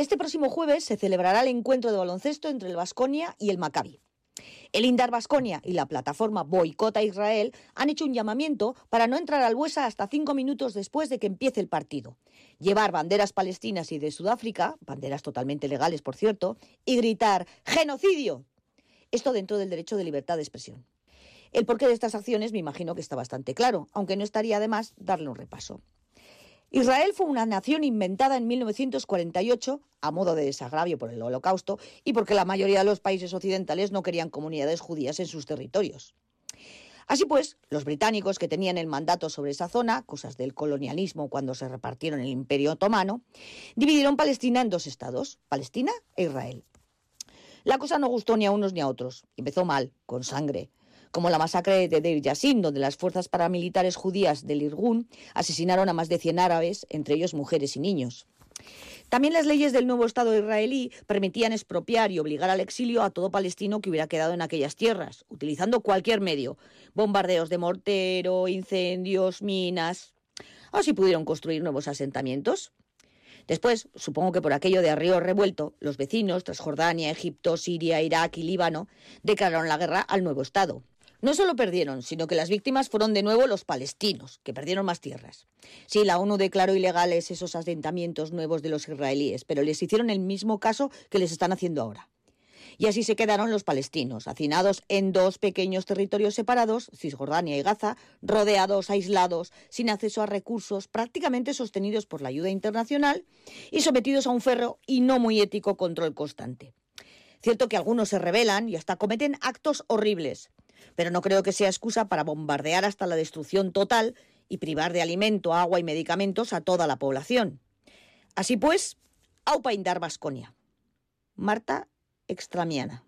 Este próximo jueves se celebrará el encuentro de baloncesto entre el Vasconia y el Maccabi. El Indar Vasconia y la plataforma Boicota Israel han hecho un llamamiento para no entrar al Buesa hasta cinco minutos después de que empiece el partido, llevar banderas palestinas y de Sudáfrica, banderas totalmente legales por cierto, y gritar ¡Genocidio! Esto dentro del derecho de libertad de expresión. El porqué de estas acciones me imagino que está bastante claro, aunque no estaría además darle un repaso. Israel fue una nación inventada en 1948 a modo de desagravio por el holocausto y porque la mayoría de los países occidentales no querían comunidades judías en sus territorios. Así pues, los británicos que tenían el mandato sobre esa zona, cosas del colonialismo cuando se repartieron el imperio otomano, dividieron Palestina en dos estados, Palestina e Israel. La cosa no gustó ni a unos ni a otros. Empezó mal, con sangre, como la masacre de Deir Yassin, donde las fuerzas paramilitares judías del Irgun asesinaron a más de 100 árabes, entre ellos mujeres y niños. También las leyes del nuevo Estado israelí permitían expropiar y obligar al exilio a todo palestino que hubiera quedado en aquellas tierras, utilizando cualquier medio, bombardeos de mortero, incendios, minas. Así pudieron construir nuevos asentamientos. Después, supongo que por aquello de arreo revuelto, los vecinos, Transjordania, Egipto, Siria, Irak y Líbano, declararon la guerra al nuevo Estado. No solo perdieron, sino que las víctimas fueron de nuevo los palestinos, que perdieron más tierras. Sí, la ONU declaró ilegales esos asentamientos nuevos de los israelíes, pero les hicieron el mismo caso que les están haciendo ahora. Y así se quedaron los palestinos, hacinados en dos pequeños territorios separados, Cisjordania y Gaza, rodeados, aislados, sin acceso a recursos, prácticamente sostenidos por la ayuda internacional y sometidos a un ferro y no muy ético control constante. Cierto que algunos se rebelan y hasta cometen actos horribles, pero no creo que sea excusa para bombardear hasta la destrucción total y privar de alimento, agua y medicamentos a toda la población. Así pues, aupa indar Vasconia. Marta Extramiana.